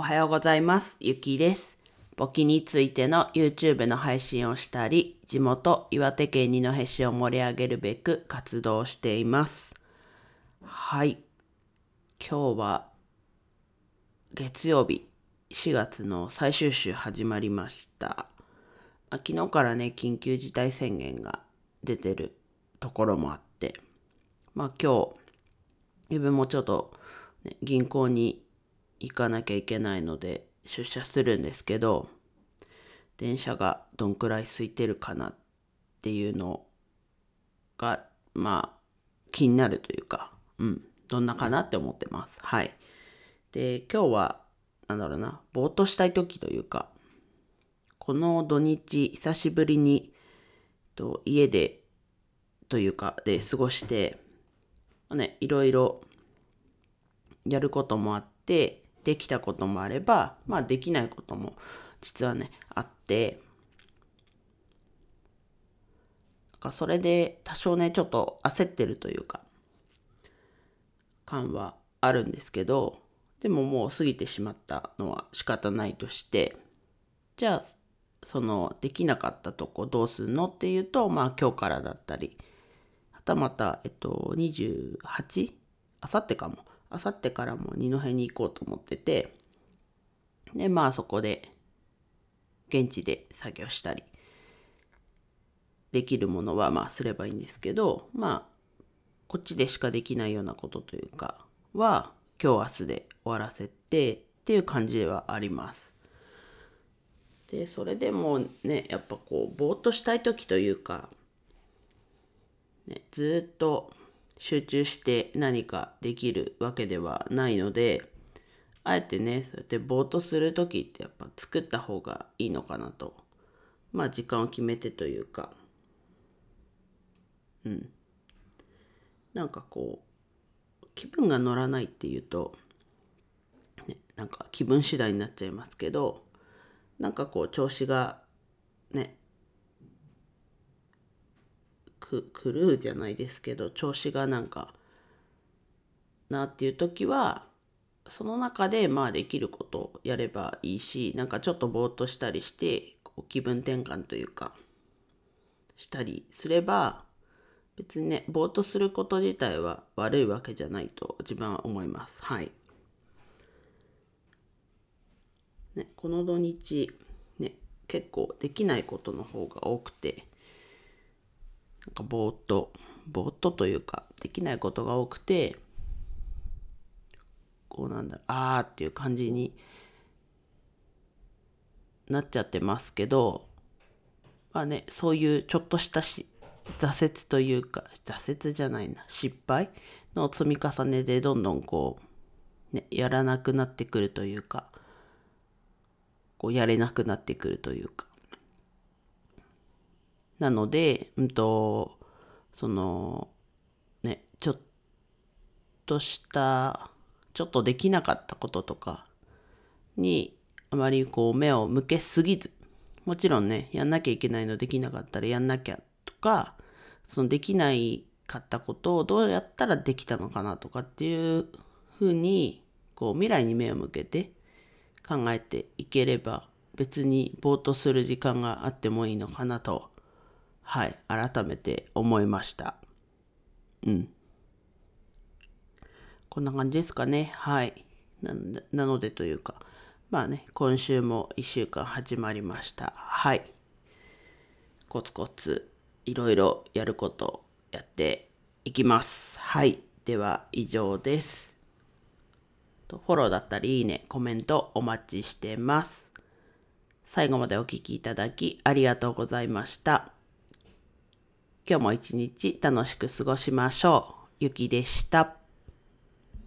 おはようございます。ゆきです。簿記についての YouTube の配信をしたり、地元岩手県二戸市を盛り上げるべく活動しています。はい。今日は月曜日、4月の最終週始まりました。昨日からね、緊急事態宣言が出てるところもあって、まあ今日、自分もちょっと、ね、銀行に行かなきゃいけないので出社するんですけど電車がどんくらい空いてるかなっていうのがまあ気になるというかうんどんなかなって思ってます。はい。で今日はなんだろうなぼーっとしたい時というかこの土日久しぶりにと家でというかで過ごしてねいろいろやることもあってできたこともあればまあできないことも実はねあって。かそれで多少ねちょっと焦ってるというか感はあるんですけどでももう過ぎてしまったのは仕方ないとしてじゃあそのできなかったとこどうするのっていうとまあ今日からだったりはたまたえっと28あさってかも。あさってからも二戸に行こうと思っててでまあそこで現地で作業したりできるものはまあすればいいんですけどまあこっちでしかできないようなことというかは今日明日で終わらせてっていう感じではあります。でそれでもねやっぱこうぼーっとしたい時というか、ね、ずっと集中して何かできるわけではないのであえてねそうやってぼーっとする時ってやっぱ作った方がいいのかなと。まあ時間を決めてというか。うん。なんかこう気分が乗らないっていうと、ね、なんか気分次第になっちゃいますけどなんかこう調子がねく狂うじゃないですけど調子がなんかなっていう時はその中でまあできることをやればいいしなんかちょっとぼーっとしたりしてこう気分転換というかしたりすれば別にねぼーっとすること自体は悪いわけじゃないと自分は思いますはい。ね、この土日ね結構できないことの方が多くてなんかぼーっとぼーっとというかできないことが多くてこうなんだあーっていう感じになっちゃってますけどまあねそういうちょっとしたし挫折というか挫折じゃないな失敗の積み重ねでどんどんこう、ね、やらなくなってくるというかこうやれなくなってくるというか。なので、うんと、その、ね、ちょっとした、ちょっとできなかったこととかに、あまりこう目を向けすぎず、もちろんね、やんなきゃいけないのできなかったらやんなきゃとか、そのできないかったことをどうやったらできたのかなとかっていうふうに、こう未来に目を向けて考えていければ、別にぼーっとする時間があってもいいのかなとはい、改めて思いました。うん。こんな感じですかね。はい。なのでというか、まあね、今週も1週間始まりました。はい。コツコツ、いろいろやることやっていきます。はい。では、以上です。フォローだったり、いいね、コメントお待ちしてます。最後までお聴きいただきありがとうございました。今日も一日楽しく過ごしましょう。ゆきでした。